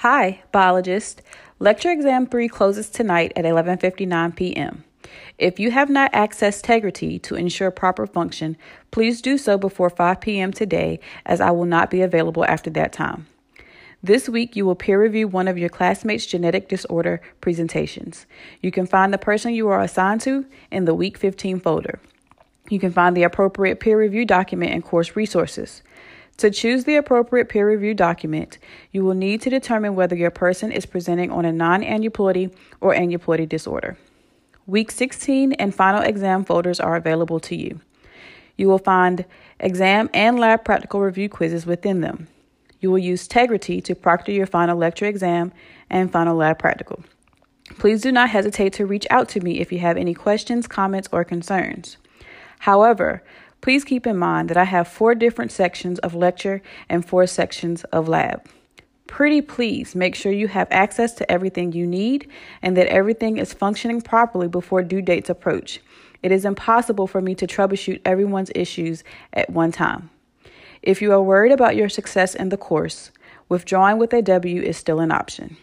Hi, biologist. Lecture exam 3 closes tonight at 11:59 p.m. If you have not accessed Tegrity to ensure proper function, please do so before 5 p.m. today as I will not be available after that time. This week, you will peer review one of your classmates' genetic disorder presentations. You can find the person you are assigned to in the Week 15 folder. You can find the appropriate peer review document in course resources. To choose the appropriate peer review document, you will need to determine whether your person is presenting on a non aneuploidy or aneuploidy disorder. Week 16 and final exam folders are available to you. You will find exam and lab practical review quizzes within them. You will use Tegrity to proctor your final lecture exam and final lab practical. Please do not hesitate to reach out to me if you have any questions, comments, or concerns. However, Please keep in mind that I have four different sections of lecture and four sections of lab. Pretty please make sure you have access to everything you need and that everything is functioning properly before due dates approach. It is impossible for me to troubleshoot everyone's issues at one time. If you are worried about your success in the course, withdrawing with a W is still an option.